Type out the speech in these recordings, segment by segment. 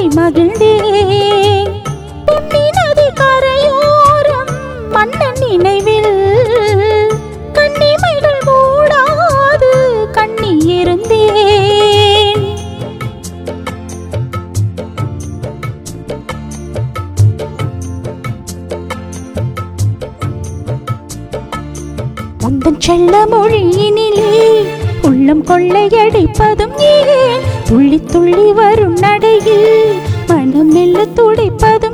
சொல்லி மகிழ்ந்தேன் பொன்னி நதி கரையோரம் மன்னன் நினைவில். கண்ணிமைகள் கூடாது கண்ணி இருந்தேன். வந்தன் செல்ல மொழியினிலே உள்ளம் கொள்ளையடிப்பதும் ஏன்? துள்ளி துள்ளி வரும் நடையில் மனம் மெல்ல துடைப்பது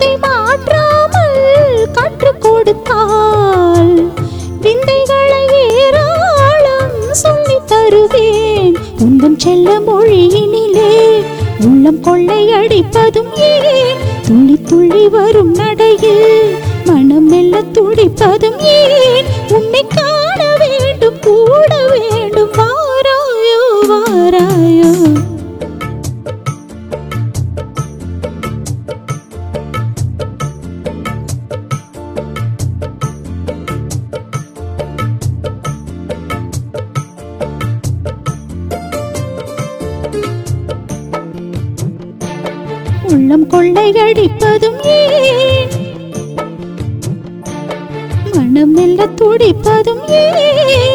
மந்திரத்தை மாற்றாமல் கற்றுக் கொடுத்தால் விந்தைகளை ஏராளம் சொல்லி தருவேன். உந்தம் செல்ல மொழியினிலே உள்ளம் கொள்ளையடிப்பதும் ஏன்? துள்ளி துள்ளி வரும் நடையில் மனம் மெல்ல துடிப்பதும் ஏன்? உன்னை காண உள்ளம் கொள்ளையடிப்பதும் ஏன்? மனம் மெல்ல துடிப்பதும் ஏன்?